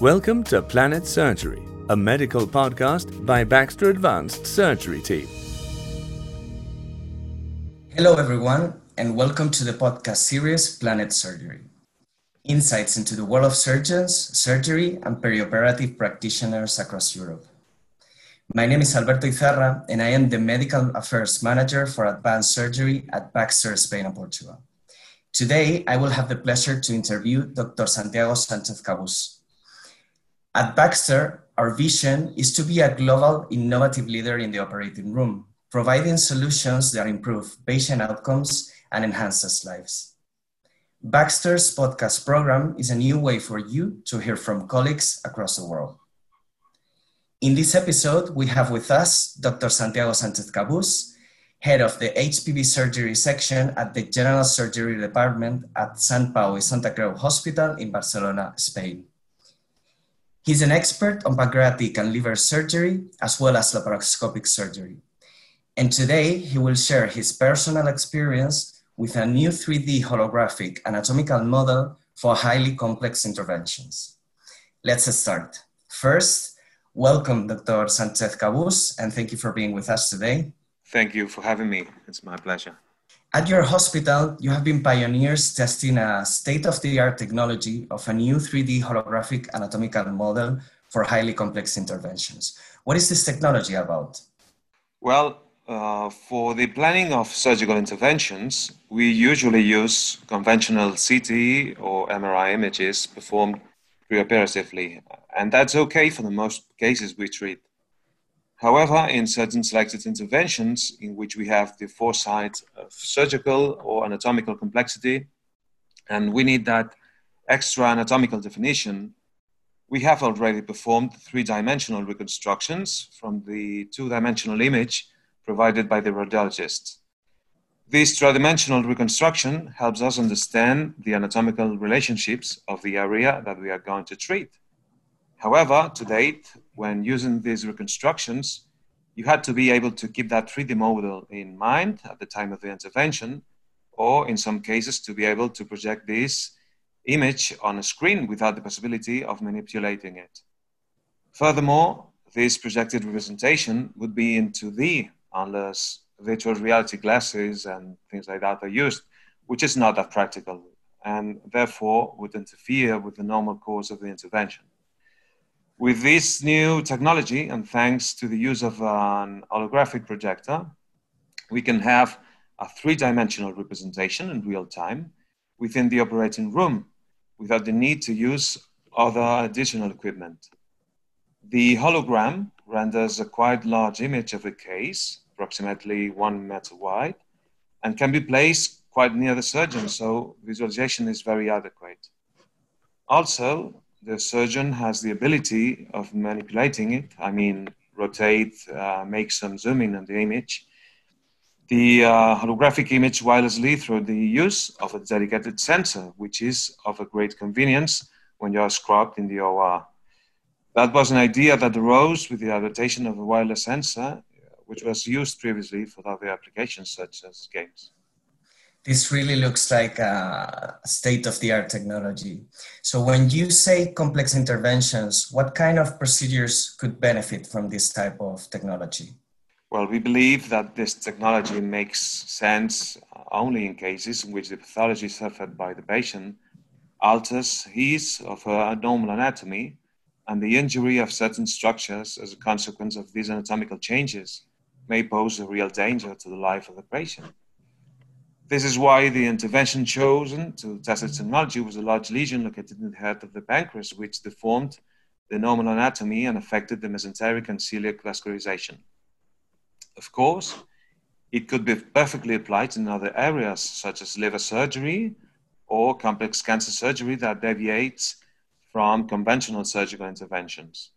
Welcome to Planet Surgery, a medical podcast by Baxter Advanced Surgery Team. Hello, everyone, and welcome to the podcast series Planet Surgery Insights into the world of surgeons, surgery, and perioperative practitioners across Europe. My name is Alberto Izarra, and I am the Medical Affairs Manager for Advanced Surgery at Baxter Spain and Portugal. Today, I will have the pleasure to interview Dr. Santiago Sanchez Cabus, at Baxter, our vision is to be a global innovative leader in the operating room, providing solutions that improve patient outcomes and enhances lives. Baxter's podcast program is a new way for you to hear from colleagues across the world. In this episode, we have with us Dr. Santiago Sanchez Cabus, head of the HPB surgery section at the General Surgery Department at Sant Pau i Santa Creu Hospital in Barcelona, Spain. He's an expert on pancreatic and liver surgery, as well as laparoscopic surgery. And today, he will share his personal experience with a new 3D holographic anatomical model for highly complex interventions. Let's start. First, welcome, Dr. Sanchez Cabus, and thank you for being with us today. Thank you for having me. It's my pleasure. At your hospital, you have been pioneers testing a state-of-the-art technology of a new 3D holographic anatomical model for highly complex interventions. What is this technology about? Well, uh, for the planning of surgical interventions, we usually use conventional CT or MRI images performed preoperatively, and that's okay for the most cases we treat. However, in certain selected interventions in which we have the foresight of surgical or anatomical complexity, and we need that extra anatomical definition, we have already performed three dimensional reconstructions from the two dimensional image provided by the radiologist. This tridimensional reconstruction helps us understand the anatomical relationships of the area that we are going to treat. However, to date, when using these reconstructions, you had to be able to keep that 3D model in mind at the time of the intervention, or in some cases, to be able to project this image on a screen without the possibility of manipulating it. Furthermore, this projected representation would be in 2D unless virtual reality glasses and things like that are used, which is not that practical and therefore would interfere with the normal course of the intervention. With this new technology, and thanks to the use of an holographic projector, we can have a three dimensional representation in real time within the operating room without the need to use other additional equipment. The hologram renders a quite large image of the case, approximately one meter wide, and can be placed quite near the surgeon, so visualization is very adequate. Also, the surgeon has the ability of manipulating it. I mean, rotate, uh, make some zooming on the image. The uh, holographic image wirelessly through the use of a dedicated sensor, which is of a great convenience when you are scrubbed in the OR. That was an idea that arose with the adaptation of a wireless sensor, which was used previously for other applications such as games this really looks like a state of the art technology. So, when you say complex interventions, what kind of procedures could benefit from this type of technology? Well, we believe that this technology makes sense uh, only in cases in which the pathology suffered by the patient alters his or her normal anatomy and the injury of certain structures as a consequence of these anatomical changes may pose a real danger to the life of the patient. This is why the intervention chosen to test its technology was a large lesion located in the head of the pancreas, which deformed the normal anatomy and affected the mesenteric and celiac vascularization. Of course, it could be perfectly applied in other areas, such as liver surgery or complex cancer surgery that deviates from conventional surgical interventions.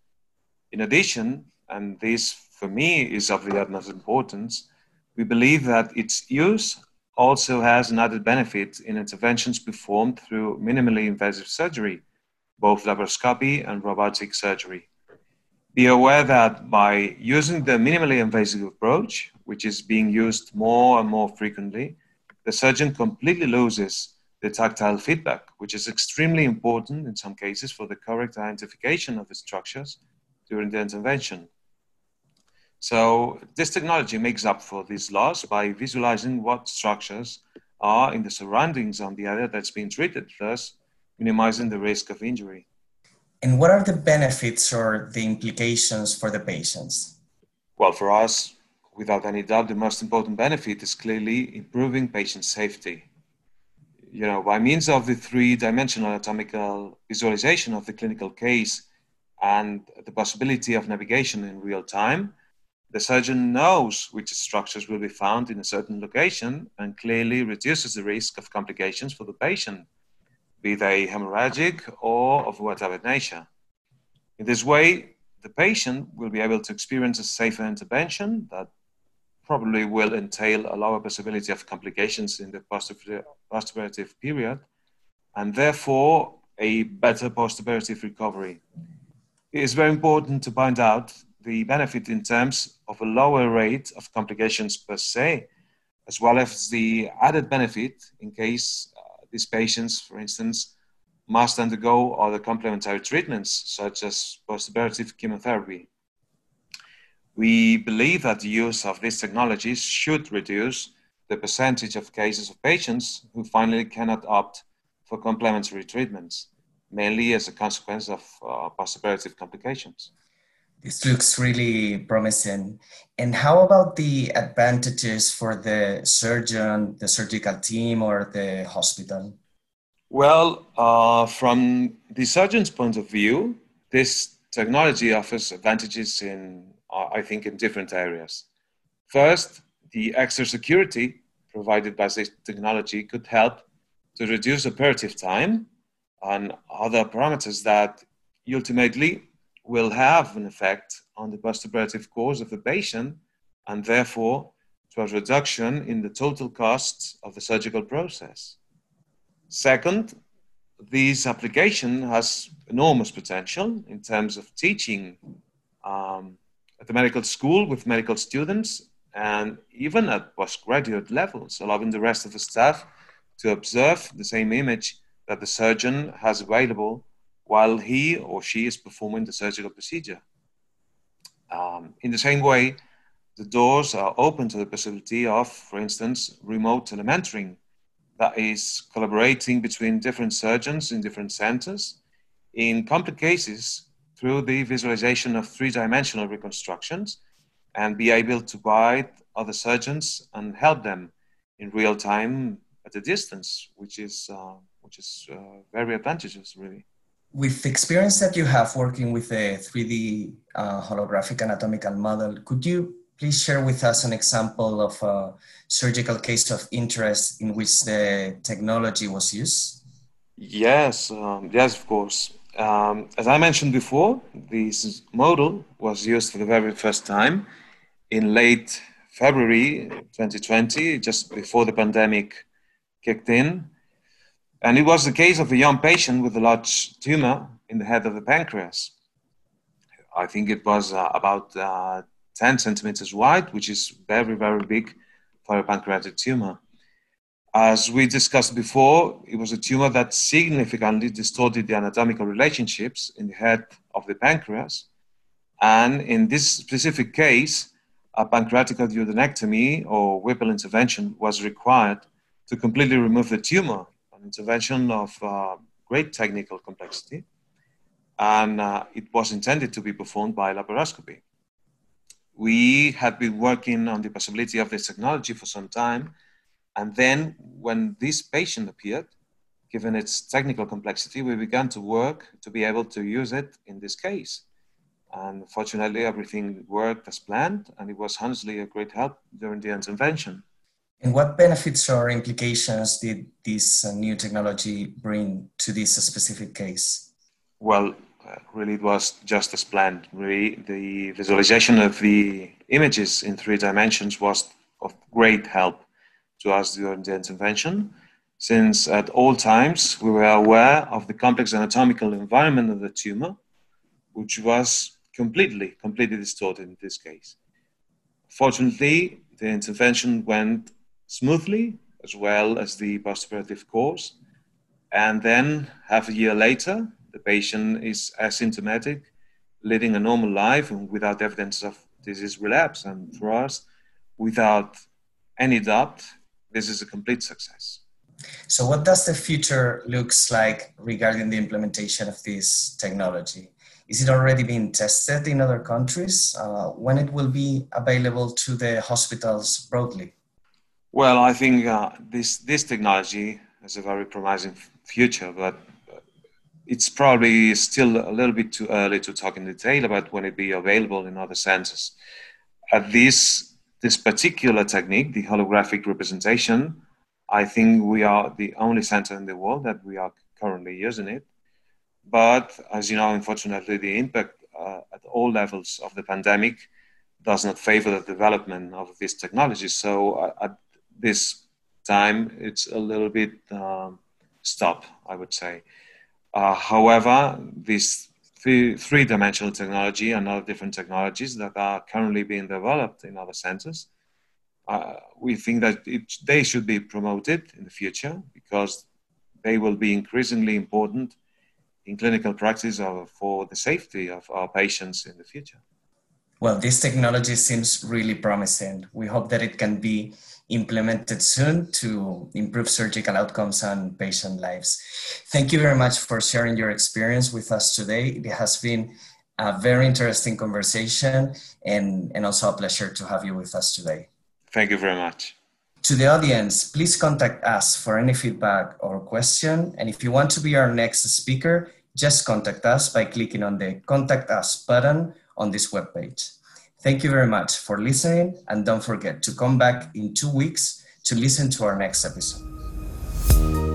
In addition, and this for me is of the utmost importance, we believe that its use also has an added benefit in interventions performed through minimally invasive surgery, both laparoscopy and robotic surgery. Be aware that by using the minimally invasive approach, which is being used more and more frequently, the surgeon completely loses the tactile feedback, which is extremely important in some cases for the correct identification of the structures during the intervention. So this technology makes up for these loss by visualizing what structures are in the surroundings on the area that's being treated, thus minimizing the risk of injury. And what are the benefits or the implications for the patients? Well, for us, without any doubt, the most important benefit is clearly improving patient safety. You know, by means of the three-dimensional anatomical visualization of the clinical case and the possibility of navigation in real time, the surgeon knows which structures will be found in a certain location and clearly reduces the risk of complications for the patient, be they hemorrhagic or of whatever nature. In this way, the patient will be able to experience a safer intervention that probably will entail a lower possibility of complications in the postoperative period and therefore a better postoperative recovery. It is very important to point out the benefit in terms of a lower rate of complications per se, as well as the added benefit in case uh, these patients, for instance, must undergo other complementary treatments such as postoperative chemotherapy. We believe that the use of these technologies should reduce the percentage of cases of patients who finally cannot opt for complementary treatments, mainly as a consequence of uh, postoperative complications. This looks really promising. And how about the advantages for the surgeon, the surgical team, or the hospital? Well, uh, from the surgeon's point of view, this technology offers advantages in, uh, I think, in different areas. First, the extra security provided by this technology could help to reduce operative time and other parameters that ultimately will have an effect on the postoperative course of the patient and therefore to a reduction in the total costs of the surgical process. Second, this application has enormous potential in terms of teaching um, at the medical school with medical students and even at postgraduate levels, allowing the rest of the staff to observe the same image that the surgeon has available while he or she is performing the surgical procedure. Um, in the same way, the doors are open to the possibility of, for instance, remote telementoring, that is, collaborating between different surgeons in different centers in complex cases through the visualization of three dimensional reconstructions and be able to guide other surgeons and help them in real time at a distance, which is, uh, which is uh, very advantageous, really with the experience that you have working with a 3D uh, holographic anatomical model, could you please share with us an example of a surgical case of interest in which the technology was used? Yes, um, yes, of course. Um, as I mentioned before, this model was used for the very first time in late February 2020, just before the pandemic kicked in. And it was the case of a young patient with a large tumor in the head of the pancreas. I think it was uh, about uh, 10 centimeters wide, which is very, very big for a pancreatic tumor. As we discussed before, it was a tumor that significantly distorted the anatomical relationships in the head of the pancreas. And in this specific case, a pancreatic duodenectomy or Whipple intervention was required to completely remove the tumor intervention of uh, great technical complexity, and uh, it was intended to be performed by laparoscopy. We have been working on the possibility of this technology for some time, and then when this patient appeared, given its technical complexity, we began to work to be able to use it in this case. And fortunately, everything worked as planned, and it was honestly a great help during the intervention. And what benefits or implications did this uh, new technology bring to this specific case? Well, uh, really, it was just as planned. Really, the visualization of the images in three dimensions was of great help to us during the intervention, since at all times we were aware of the complex anatomical environment of the tumor, which was completely, completely distorted in this case. Fortunately, the intervention went smoothly, as well as the postoperative course. And then half a year later, the patient is asymptomatic, living a normal life without evidence of disease relapse. And for us, without any doubt, this is a complete success. So, what does the future looks like regarding the implementation of this technology? Is it already being tested in other countries? Uh, when it will be available to the hospitals broadly? Well, I think uh, this this technology has a very promising future, but it's probably still a little bit too early to talk in detail about when it be available in other centers. At this this particular technique, the holographic representation, I think we are the only center in the world that we are currently using it. But as you know, unfortunately, the impact uh, at all levels of the pandemic does not favor the development of this technology. So uh, at this time, it's a little bit um, stop, I would say. Uh, however, this three, dimensional technology and other different technologies that are currently being developed in other centers, uh, we think that it, they should be promoted in the future because they will be increasingly important in clinical practice for the safety of our patients in the future. Well, this technology seems really promising. We hope that it can be implemented soon to improve surgical outcomes and patient lives. Thank you very much for sharing your experience with us today. It has been a very interesting conversation and, and also a pleasure to have you with us today. Thank you very much. To the audience, please contact us for any feedback or question. And if you want to be our next speaker, just contact us by clicking on the Contact Us button on this webpage. Thank you very much for listening, and don't forget to come back in two weeks to listen to our next episode.